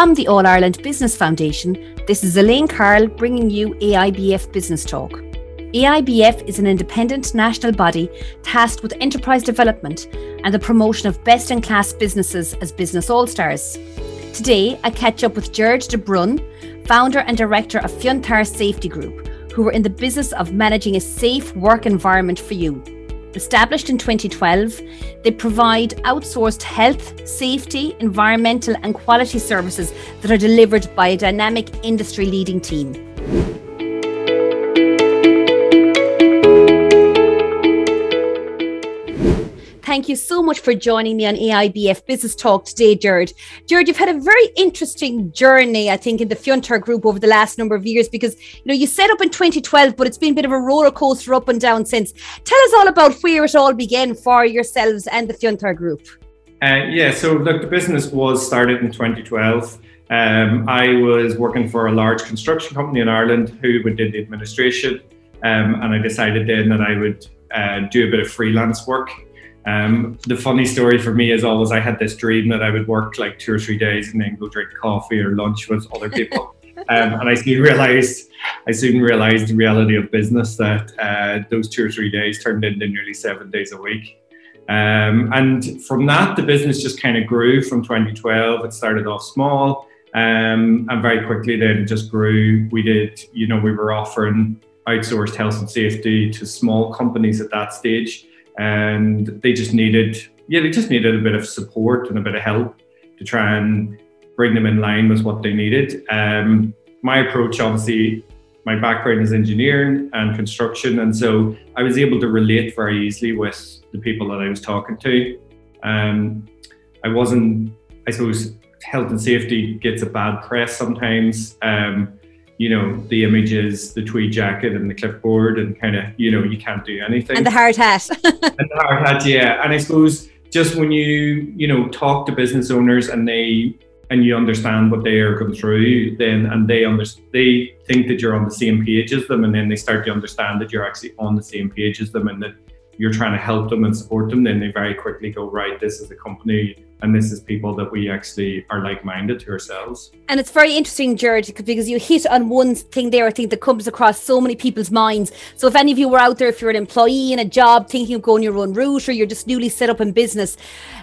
From the All Ireland Business Foundation, this is Elaine Carroll bringing you AIBF Business Talk. AIBF is an independent national body tasked with enterprise development and the promotion of best in class businesses as business all stars. Today, I catch up with Gerard de Brun, founder and director of Fiontar Safety Group, who are in the business of managing a safe work environment for you. Established in 2012, they provide outsourced health, safety, environmental, and quality services that are delivered by a dynamic industry leading team. Thank you so much for joining me on AIBF Business Talk today, Gerard. Gerard, you've had a very interesting journey, I think, in the Fiontar Group over the last number of years because you know you set up in 2012, but it's been a bit of a roller coaster up and down since. Tell us all about where it all began for yourselves and the Fiontar Group. Uh, yeah, so look, the business was started in 2012. Um, I was working for a large construction company in Ireland who did the administration, um, and I decided then that I would uh, do a bit of freelance work um, the funny story for me is always I had this dream that I would work like two or three days and then go drink coffee or lunch with other people. um, and I soon realized, I soon realized the reality of business that uh, those two or three days turned into nearly seven days a week. Um, and from that, the business just kind of grew from 2012. It started off small um, and very quickly then just grew. We did, you know, we were offering outsourced health and safety to small companies at that stage and they just needed yeah they just needed a bit of support and a bit of help to try and bring them in line with what they needed. Um, my approach obviously my background is engineering and construction. And so i was able to relate very easily with the people that i was talking to. Um, i wasn't i suppose health and safety gets a bad press sometimes. Um, you know, the images, the tweed jacket and the clipboard and kind of, you know, you can't do anything. And the hard hat. and the hard hat, yeah. And I suppose just when you, you know, talk to business owners and they and you understand what they are going through, then and they understand they think that you're on the same page as them, and then they start to understand that you're actually on the same page as them, and that you're trying to help them and support them. Then they very quickly go, right, this is a company and this is people that we actually are like-minded to ourselves. And it's very interesting Gerard because you hit on one thing there I think that comes across so many people's minds. So if any of you were out there if you're an employee in a job thinking of going your own route or you're just newly set up in business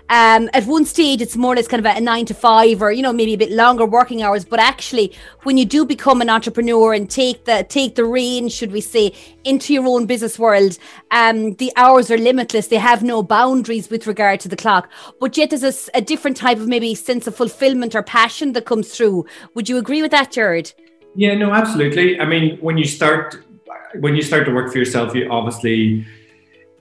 um, at one stage it's more or less kind of a nine to five or you know maybe a bit longer working hours. But actually when you do become an entrepreneur and take the take the reins should we say into your own business world um, the hours are limitless. They have no boundaries with regard to the clock. But yet there's a a different type of maybe sense of fulfillment or passion that comes through. Would you agree with that, Gerard? Yeah, no, absolutely. I mean, when you start when you start to work for yourself, you obviously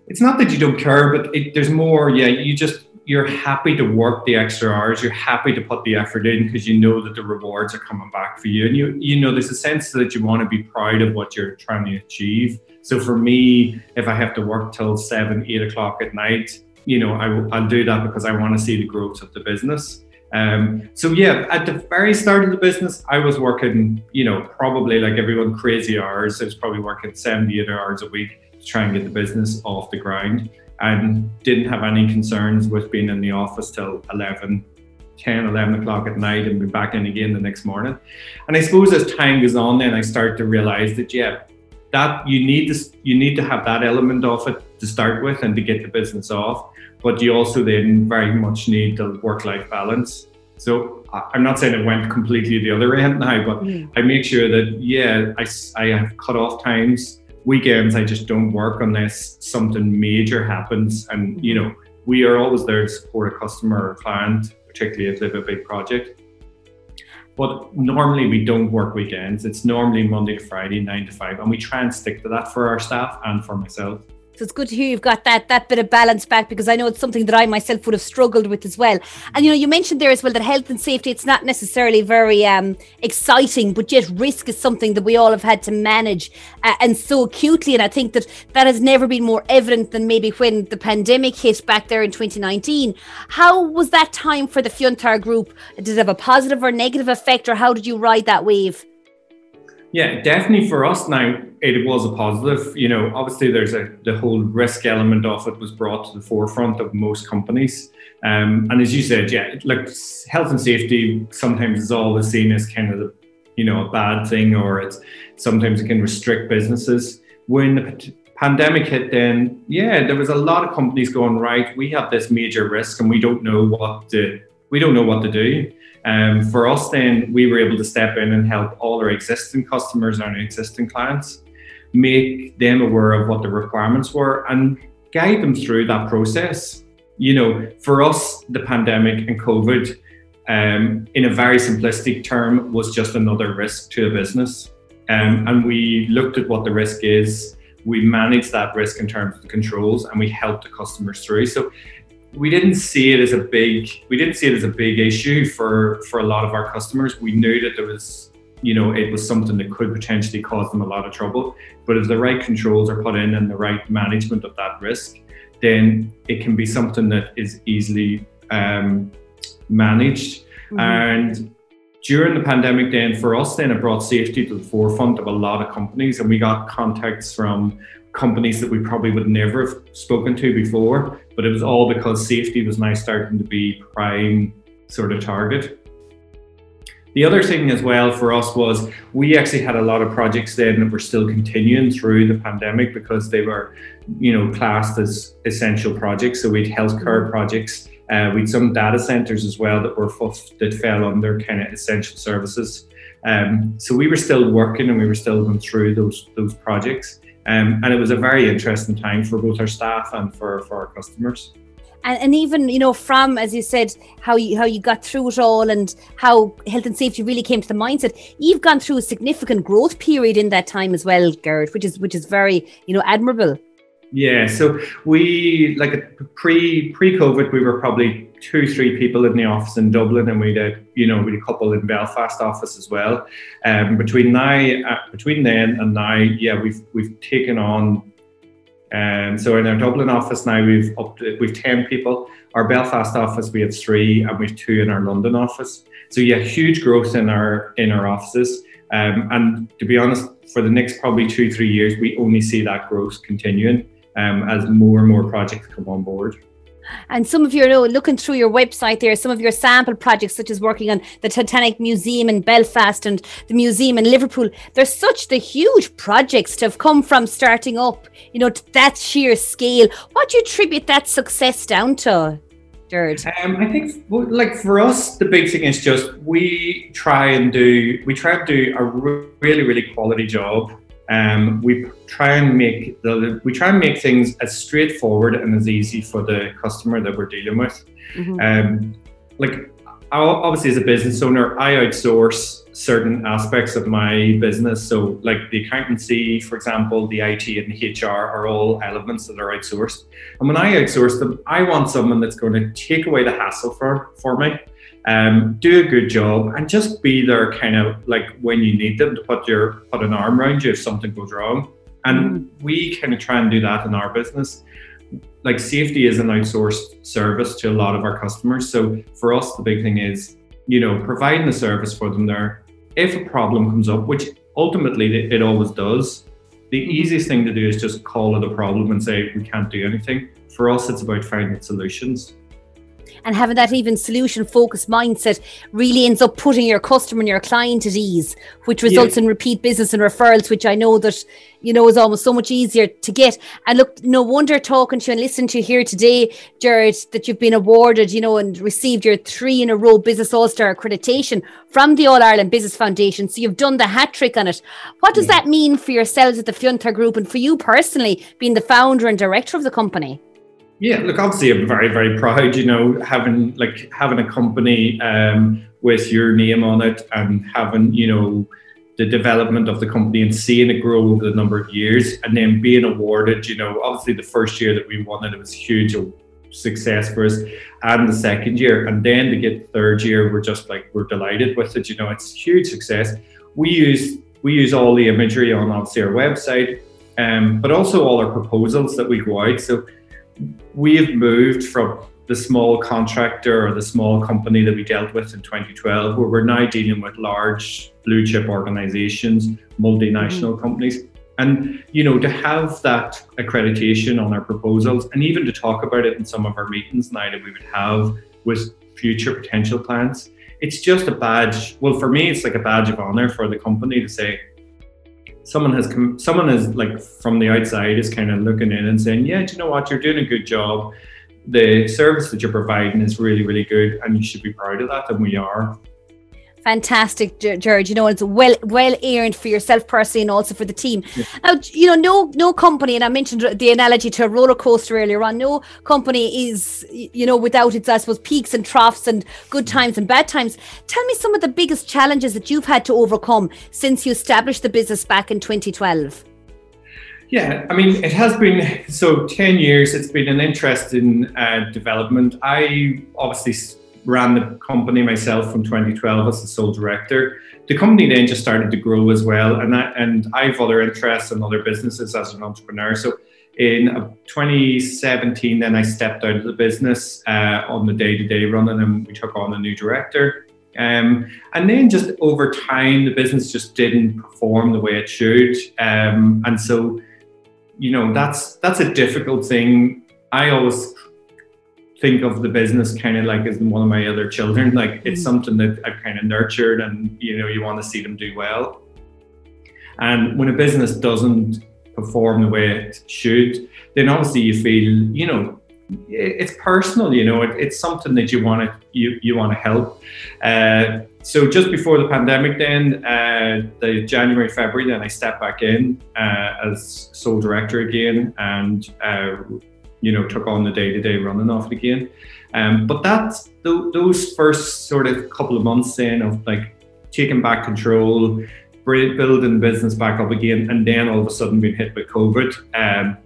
it's not that you don't care, but it, there's more. Yeah, you just you're happy to work the extra hours. You're happy to put the effort in because you know that the rewards are coming back for you, and you you know there's a sense that you want to be proud of what you're trying to achieve. So for me, if I have to work till seven, eight o'clock at night, you know, I, will do that because I want to see the growth of the business. Um, so yeah, at the very start of the business, I was working, you know, probably like everyone crazy hours. I was probably working 78 hours a week to try and get the business off the ground and didn't have any concerns with being in the office till 11, 10, 11 o'clock at night and be back in again the next morning. And I suppose as time goes on, then I start to realize that, yeah, that you need to, you need to have that element of it to start with and to get the business off but you also then very much need the work-life balance. So I'm not saying it went completely the other end now, but mm. I make sure that yeah, I, I have cut off times. Weekends I just don't work unless something major happens, and you know we are always there to support a customer or client, particularly if they have a big project. But normally we don't work weekends. It's normally Monday to Friday, nine to five, and we try and stick to that for our staff and for myself. So it's good to hear you've got that that bit of balance back because I know it's something that I myself would have struggled with as well. And you know, you mentioned there as well that health and safety it's not necessarily very um, exciting, but yet risk is something that we all have had to manage uh, and so acutely. And I think that that has never been more evident than maybe when the pandemic hit back there in 2019. How was that time for the Fiontar Group? Did it have a positive or negative effect, or how did you ride that wave? Yeah, definitely for us now, it was a positive. You know, obviously there's a the whole risk element of it was brought to the forefront of most companies. Um, and as you said, yeah, like health and safety sometimes is always seen as kind of the, you know, a bad thing, or it's sometimes it can restrict businesses. When the pandemic hit, then yeah, there was a lot of companies going right. We have this major risk, and we don't know what to we don't know what to do. Um, for us, then we were able to step in and help all our existing customers and our existing clients, make them aware of what the requirements were, and guide them through that process. You know, for us, the pandemic and COVID, um, in a very simplistic term, was just another risk to a business. Um, and we looked at what the risk is. We managed that risk in terms of the controls, and we helped the customers through. So we didn't see it as a big we didn't see it as a big issue for for a lot of our customers. We knew that there was you know it was something that could potentially cause them a lot of trouble. But if the right controls are put in and the right management of that risk then it can be something that is easily um, managed. Mm-hmm. and during the pandemic then for us then it brought safety to the forefront of a lot of companies and we got contacts from companies that we probably would never have spoken to before, but it was all because safety was now starting to be prime sort of target. The other thing as well for us was we actually had a lot of projects then that were still continuing through the pandemic because they were, you know, classed as essential projects. So we'd healthcare mm-hmm. projects, uh, we'd some data centers as well that were that fell under kind of essential services. Um, so we were still working and we were still going through those those projects. Um, and it was a very interesting time for both our staff and for, for our customers. And, and even you know from as you said how you how you got through it all and how health and safety really came to the mindset you've gone through a significant growth period in that time as well Gerard which is which is very you know admirable yeah, so we like pre pre COVID, we were probably two three people in the office in Dublin, and we did you know we had a couple in Belfast office as well. Um, between now uh, between then and now, yeah, we've we've taken on. Um, so in our Dublin office now we've up to, we've ten people. Our Belfast office we have three, and we've two in our London office. So yeah, huge growth in our in our offices. Um, and to be honest, for the next probably two three years, we only see that growth continuing um, as more and more projects come on board. And some of your, you know, looking through your website there, some of your sample projects, such as working on the Titanic Museum in Belfast and the museum in Liverpool, there's such the huge projects to have come from starting up, you know, to that sheer scale. What do you attribute that success down to? Gerard? Um, I think, like for us, the big thing is just we try and do we try and do a really really quality job um, we try and make the we try and make things as straightforward and as easy for the customer that we're dealing with. Mm-hmm. Um, like obviously as a business owner, I outsource certain aspects of my business. So like the accountancy, for example, the IT and the HR are all elements that are outsourced. And when I outsource them, I want someone that's going to take away the hassle for for me um, do a good job and just be there kind of like when you need them to put your put an arm around you if something goes wrong. And mm. we kind of try and do that in our business. Like safety is an outsourced service to a lot of our customers. So for us the big thing is you know providing the service for them there. If a problem comes up which ultimately it always does the mm-hmm. easiest thing to do is just call it a problem and say we can't do anything. For us it's about finding solutions and having that even solution focused mindset really ends up putting your customer and your client at ease, which results yeah. in repeat business and referrals, which I know that, you know, is almost so much easier to get. And look, no wonder talking to you and listening to you here today, Gerard, that you've been awarded, you know, and received your three in a row Business All Star accreditation from the All Ireland Business Foundation. So you've done the hat trick on it. What does yeah. that mean for yourselves at the Fiontar Group and for you personally, being the founder and director of the company? Yeah, look, obviously, I'm very, very proud. You know, having like having a company um, with your name on it and having you know the development of the company and seeing it grow over the number of years, and then being awarded. You know, obviously, the first year that we won it, it was huge success for us, and the second year, and then to get the third year, we're just like we're delighted with it. You know, it's huge success. We use we use all the imagery on obviously our website, um, but also all our proposals that we go out. So we have moved from the small contractor or the small company that we dealt with in 2012, where we're now dealing with large blue chip organizations, multinational mm-hmm. companies. And you know, to have that accreditation on our proposals and even to talk about it in some of our meetings now that we would have with future potential clients, it's just a badge. Well, for me, it's like a badge of honor for the company to say, someone has come, someone is like from the outside is kind of looking in and saying, yeah, do you know what, you're doing a good job. The service that you're providing is really, really good, and you should be proud of that, and we are. Fantastic, Gerard. You know, it's well well earned for yourself personally and also for the team. Yeah. Now, you know, no no company, and I mentioned the analogy to a roller coaster earlier on. No company is, you know, without its, I suppose, peaks and troughs and good times and bad times. Tell me some of the biggest challenges that you've had to overcome since you established the business back in 2012. Yeah, I mean, it has been so 10 years. It's been an interesting uh, development. I obviously ran the company myself from 2012 as the sole director. The company then just started to grow as well, and I, and I have other interests in other businesses as an entrepreneur. So in 2017, then I stepped out of the business uh, on the day-to-day running, and we took on a new director. Um, and then just over time, the business just didn't perform the way it should, um, and so you know that's that's a difficult thing. I always think of the business kind of like as one of my other children. Like it's mm-hmm. something that I've kind of nurtured, and you know, you want to see them do well. And when a business doesn't perform the way it should, then obviously you feel, you know, it's personal. You know, it, it's something that you want to you you want to help. Uh, so just before the pandemic, then uh, the January February, then I stepped back in uh, as sole director again and uh, you know, took on the day to day running of it again. Um, but that th- those first sort of couple of months then of like taking back control, building business back up again, and then all of a sudden being hit with COVID. Um,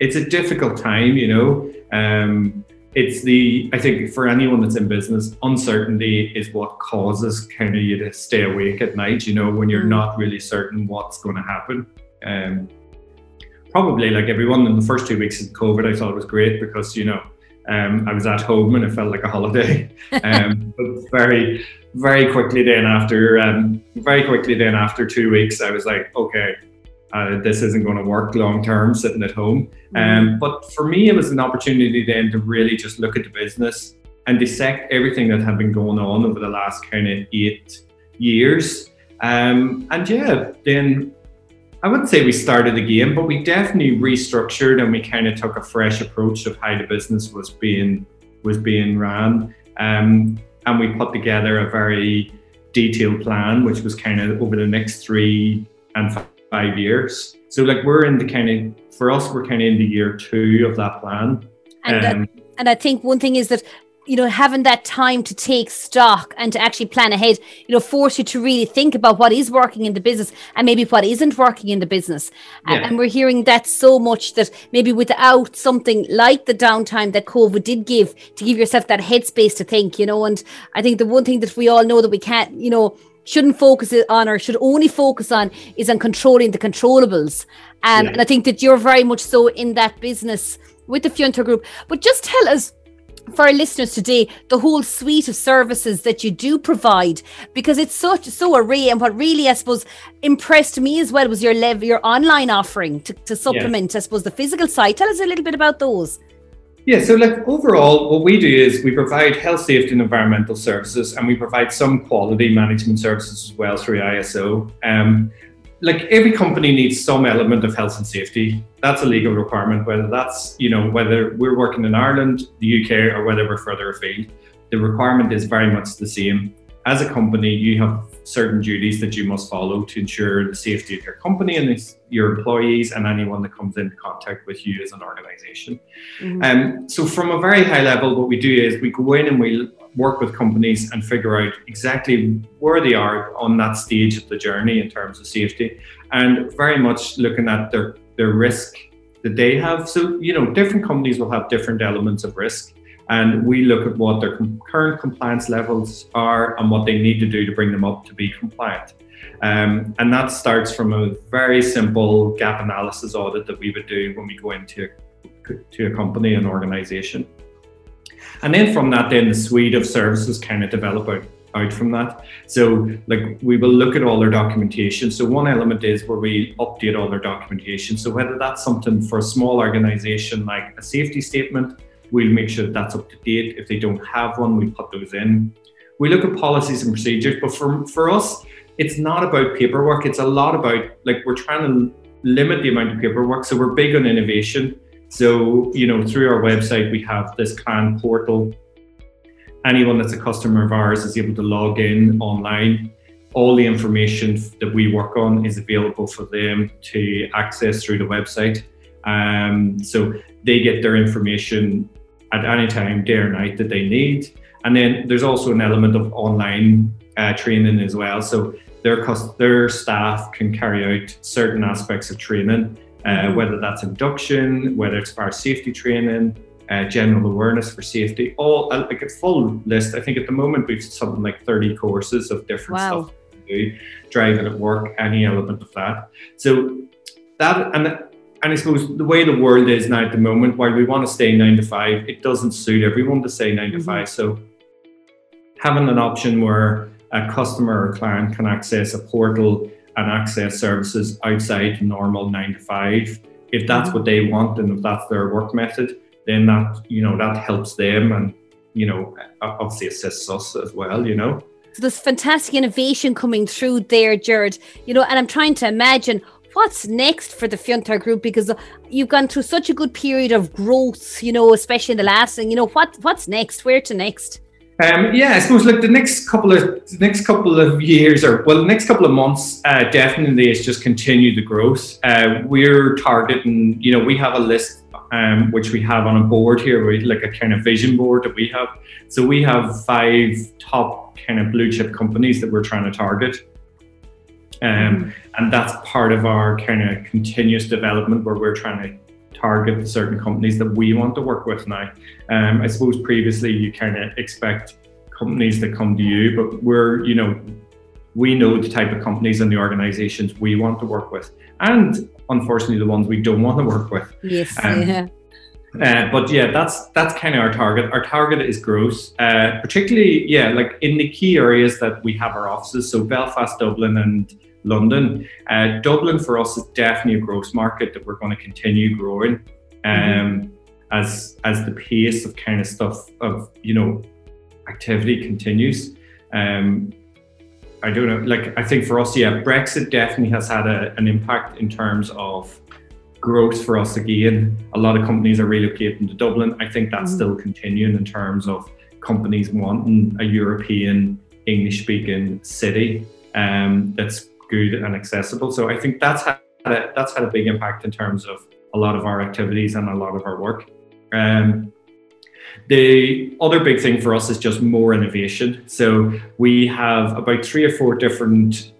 it's a difficult time, you know. Um, it's the I think for anyone that's in business, uncertainty is what causes kind of you to stay awake at night. You know, when you're mm. not really certain what's going to happen. Um, probably like everyone in the first two weeks of COVID, I thought it was great because, you know, um, I was at home and it felt like a holiday. Um, but very, very quickly then after, um, very quickly then after two weeks, I was like, okay, uh, this isn't going to work long term sitting at home. Mm-hmm. Um, but for me, it was an opportunity then to really just look at the business and dissect everything that had been going on over the last kind of eight years. Um, and yeah, then I wouldn't say we started the game, but we definitely restructured and we kind of took a fresh approach of how the business was being was being ran. Um, and we put together a very detailed plan, which was kind of over the next three and five years. So like we're in the kind of for us, we're kind of in the year two of that plan. And, um, and I think one thing is that you know having that time to take stock and to actually plan ahead you know force you to really think about what is working in the business and maybe what isn't working in the business yeah. and, we're hearing that so much that maybe without something like the downtime that covid did give to give yourself that headspace to think you know and i think the one thing that we all know that we can't you know shouldn't focus on or should only focus on is on controlling the controllables um, yeah. and i think that you're very much so in that business with the Fiontar group but just tell us for our listeners today the whole suite of services that you do provide because it's such so array. And what really I suppose impressed me as well was your level your online offering to, to supplement I suppose the physical side. Tell us a little bit about those. Yeah so like overall what we do is we provide health safety and environmental services and we provide some quality management services as well through ISO um, like every company needs some element of health and safety. That's a legal requirement, whether that's, you know, whether we're working in Ireland, the UK, or whether we're further afield. The requirement is very much the same. As a company, you have certain duties that you must follow to ensure the safety of your company and your employees and anyone that comes into contact with you as an organization. Mm-hmm. Um, so, from a very high level, what we do is we go in and we work with companies and figure out exactly where they are on that stage of the journey in terms of safety and very much looking at their, their risk that they have. So, you know, different companies will have different elements of risk. And we look at what their current compliance levels are and what they need to do to bring them up to be compliant. Um, and that starts from a very simple gap analysis audit that we would do when we go into to a company and organization. And then from that, then the suite of services kind of develop out, out from that. So like we will look at all their documentation. So one element is where we update all their documentation. So whether that's something for a small organization like a safety statement, we'll make sure that that's up to date. If they don't have one, we put those in. We look at policies and procedures, but for, for us, it's not about paperwork. It's a lot about like we're trying to limit the amount of paperwork. So we're big on innovation. So, you know, through our website, we have this client portal. Anyone that's a customer of ours is able to log in online. All the information that we work on is available for them to access through the website. Um, so they get their information at any time, day or night, that they need. And then there's also an element of online uh, training as well. So their their staff can carry out certain aspects of training, uh, mm-hmm. whether that's induction, whether it's fire safety training, uh, general awareness for safety, all uh, like a full list. I think at the moment we've something like 30 courses of different wow. stuff to do, driving at work, any element of that. So that and and I suppose the way the world is now at the moment, while we want to stay nine to five, it doesn't suit everyone to say 9 to mm-hmm. five. So having an option where a customer or client can access a portal and access services outside normal nine to five. If that's mm-hmm. what they want and if that's their work method, then that you know that helps them and you know obviously assists us as well. You know. So there's fantastic innovation coming through there, Gerard. You know, and I'm trying to imagine what's next for the Fiontar Group because you've gone through such a good period of growth. You know, especially in the last, and you know what what's next? Where to next? Um, yeah, I suppose like the next couple of the next couple of years or well, the next couple of months uh, definitely is just continue the growth. Uh, we're targeting, you know, we have a list um, which we have on a board here, we like a kind of vision board that we have. So we have five top kind of blue chip companies that we're trying to target. Um, mm-hmm. and that's part of our kind of continuous development where we're trying to target certain companies that we want to work with now. Um, I suppose previously you kind of expect companies that come to you, but we're, you know, we know the type of companies and the organizations we want to work with, and unfortunately the ones we don't want to work with. Yes. Um, yeah. Uh, but yeah, that's that's kind of our target. Our target is growth, uh, particularly yeah, like in the key areas that we have our offices. So Belfast, Dublin, and London. Uh, Dublin for us is definitely a growth market that we're going to continue growing. Um, mm-hmm. as as the pace of kind of stuff of you know activity continues. Um, I don't know. Like I think for us, yeah, Brexit definitely has had a, an impact in terms of growth for us again. A lot of companies are relocating to Dublin. I think that's mm-hmm. still continuing in terms of companies wanting a European English speaking city um, that's good and accessible. So I think that's had a, that's had a big impact in terms of a lot of our activities and a lot of our work. Um, the other big thing for us is just more innovation. So we have about three or four different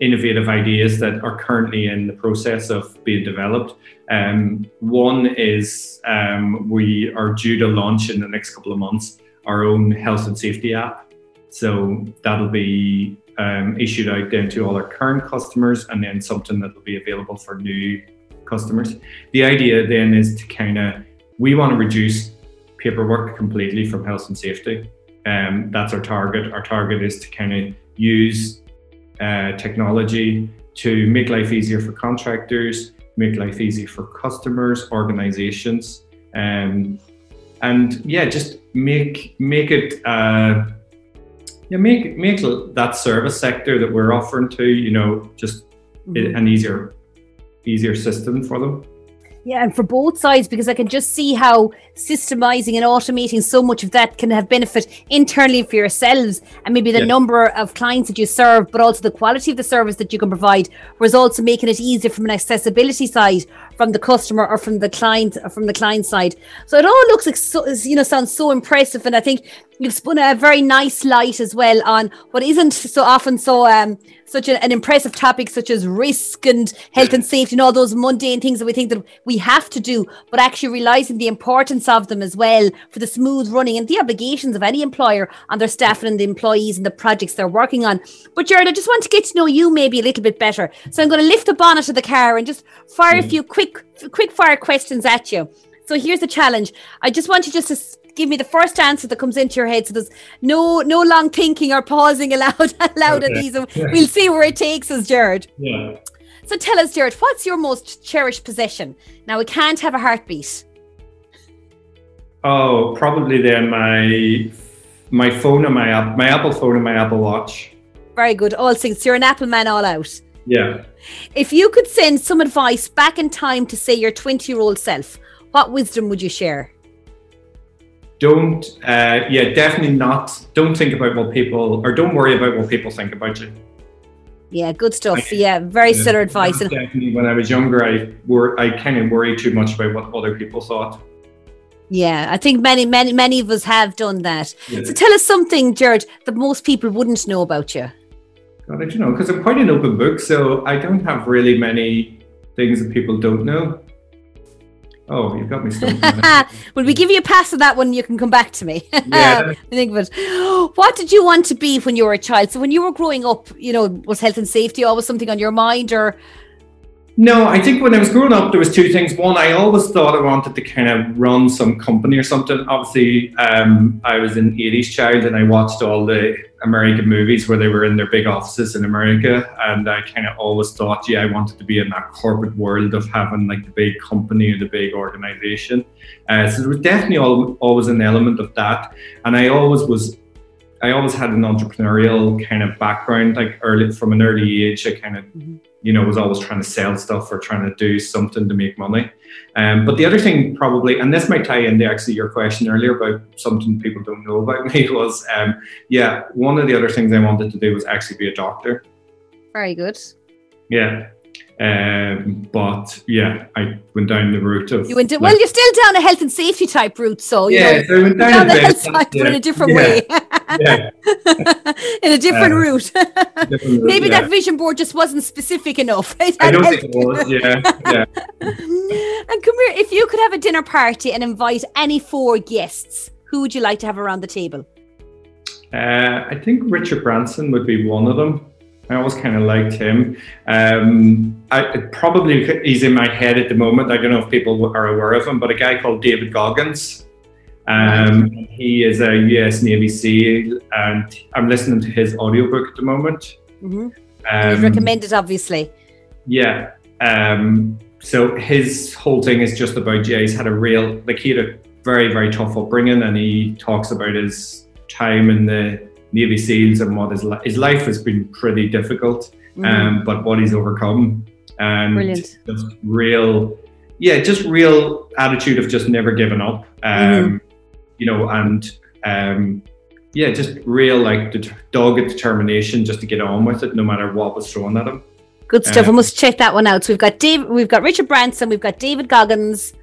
innovative ideas that are currently in the process of being developed. Um, one is um, we are due to launch in the next couple of months our own health and safety app. So that'll be um, issued out then to all our current customers and then something that will be available for new customers. The idea then is to kind of, we want to reduce paperwork completely from health and safety. Um, that's our target. Our target is to kind of use uh, technology to make life easier for contractors, make life easy for customers, organizations, um, and yeah, just make make it uh, yeah, make make that service sector that we're offering to, you know, just mm-hmm. an easier easier system for them. Yeah, and for both sides, because I can just see how systemizing and automating so much of that can have benefit internally for yourselves and maybe the yeah. number of clients that you serve, but also the quality of the service that you can provide, whereas also making it easier from an accessibility side from the customer or from the client or from the client side. So it all looks like so, you know sounds so impressive, and I think you've spun a very nice light as well on what isn't so often so um such a, an impressive topic such as risk and health and safety and all those mundane things that we think that we have to do, but actually realizing the importance of them as well for the smooth running and the obligations of any employer on their staff and the employees and the projects they're working on. But Gerard, I just want to get to know you maybe a little bit better. So I'm going to lift the bonnet of the car and just fire mm. a few quick quick fire questions at you. So here's the challenge. I just want you just to give me the first answer that comes into your head. So there's no no long thinking or pausing allowed allowed okay. these. We'll see where it takes us, Gerard. Yeah. So tell us, Gerard, what's your most cherished possession? Now we can't have a heartbeat. Oh, probably then my my phone and my app my Apple phone and my Apple Watch. Very good. All things. You're an Apple man all out. Yeah. If you could send some advice back in time to say your 20 year old self, what wisdom would you share? Don't, uh, yeah, definitely not. Don't think about what people, or don't worry about what people think about you. Yeah, good stuff. yeah, very yeah, stellar advice. Definitely, when I was younger, I were I kind of worried too much about what other people thought. Yeah, I think many, many, many of us have done that. Yeah. So tell us something, Gerard, that most people wouldn't know about you. God, I don't know, because I'm quite an open book, so I don't have really many things that people don't know. Oh, you've got me stumped. Will we give you a pass on that one? You can come back to me. Yeah. Think, but what did you want to be when you were a child? So when you were growing up, you know, was health and safety always something on your mind, or no, I think when I was growing up, there was two things. One, I always thought I wanted to kind of run some company or something. Obviously, um, I was an '80s child, and I watched all the American movies where they were in their big offices in America, and I kind of always thought, yeah, I wanted to be in that corporate world of having like the big company or the big organization. Uh, so there was definitely always an element of that, and I always was I always had an entrepreneurial kind of background, like early from an early age. I kind of, mm-hmm. You know, was always trying to sell stuff or trying to do something to make money. Um, but the other thing, probably, and this might tie into actually your question earlier about something people don't know about me, was, um, yeah, one of the other things I wanted to do was actually be a doctor. Very good. Yeah. Um, but yeah, I went down the route of. You went like, well. You're still down a health and safety type route, so yeah, know, so I went down, down the health side, yeah. but in a different yeah. way. yeah. in a different uh, route. different Maybe yeah. that vision board just wasn't specific enough. I don't think it was. Yeah, yeah. and come here, if you could have a dinner party and invite any four guests, who would you like to have around the table? Uh, I think Richard Branson would be one of them. I always kind of liked him. Um, I probably he's in my head at the moment. I don't know if people are aware of him, but a guy called David Goggins. Um, he is a US Navy SEAL, and I'm listening to his audiobook at the moment. Mm-hmm. Um, recommended, obviously. Yeah. Um, so his whole thing is just about yeah, he's had a real like he had a very very tough upbringing, and he talks about his time in the Navy SEALs and what his, li- his life has been pretty difficult, mm-hmm. um, but what he's overcome. And Brilliant. just real, yeah, just real attitude of just never giving up. Um, mm-hmm. You know, and um, yeah, just real like det- dogged determination just to get on with it, no matter what was thrown at him. Good stuff. Um, I must check that one out. So we've got Dave, we've got Richard Branson, we've got David Goggins,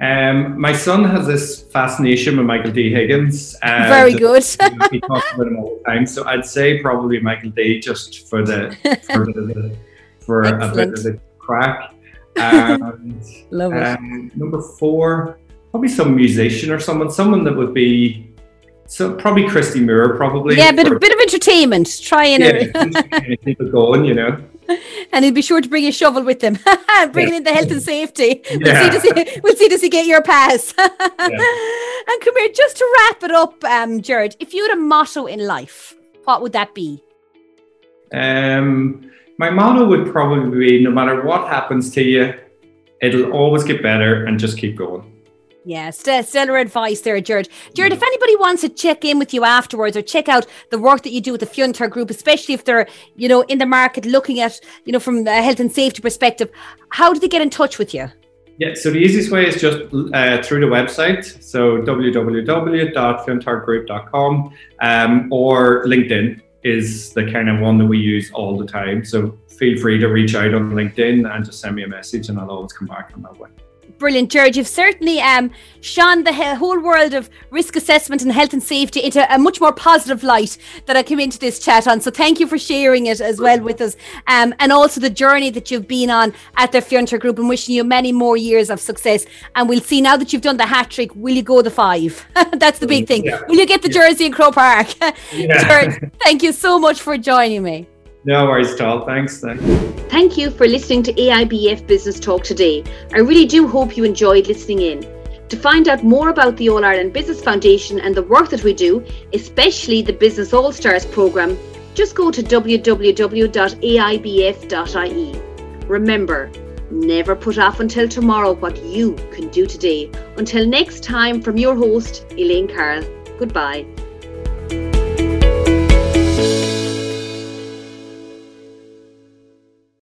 um, my son has this fascination with Michael D. Higgins. Uh, Very good. he talks about him all the time. So I'd say probably Michael D. just for the for, the, for a bit of the crack. And, Love it. Um, number four, probably some musician or someone, someone that would be so probably Christy Moore, probably. Yeah, but a bit of entertainment. Try and yeah, keep it going, you know and he'll be sure to bring a shovel with him, bringing yeah. in the health and safety. We'll, see, does he, we'll see does he get your pass. yeah. And come here, just to wrap it up, um, Gerard, if you had a motto in life, what would that be? Um, my motto would probably be no matter what happens to you, it'll always get better and just keep going. Yeah, stellar advice there, Gerard. Gerard, if anybody wants to check in with you afterwards or check out the work that you do with the Fiontar Group, especially if they're, you know, in the market looking at, you know, from a health and safety perspective, how do they get in touch with you? Yeah, so the easiest way is just uh, through the website. So www.fiontargroup.com um, or LinkedIn is the kind of one that we use all the time. So feel free to reach out on LinkedIn and just send me a message and I'll always come back on that way. Brilliant, Gerard. You've certainly um, shone the whole world of risk assessment and health and safety into a much more positive light that I came into this chat on. So thank you for sharing it as well with us, um, and also the journey that you've been on at the Fiontar Group, and wishing you many more years of success. And we'll see now that you've done the hat trick. Will you go the five? That's the big thing. Yeah. Will you get the yeah. jersey in Croke Park? yeah. Gerard, thank you so much for joining me. No worries at all. Thanks. Thank you for listening to AIBF Business Talk today. I really do hope you enjoyed listening in. To find out more about the All Ireland Business Foundation and the work that we do, especially the Business All Stars programme, just go to www.aibf.ie. Remember, never put off until tomorrow what you can do today. Until next time, from your host, Elaine Carroll, goodbye.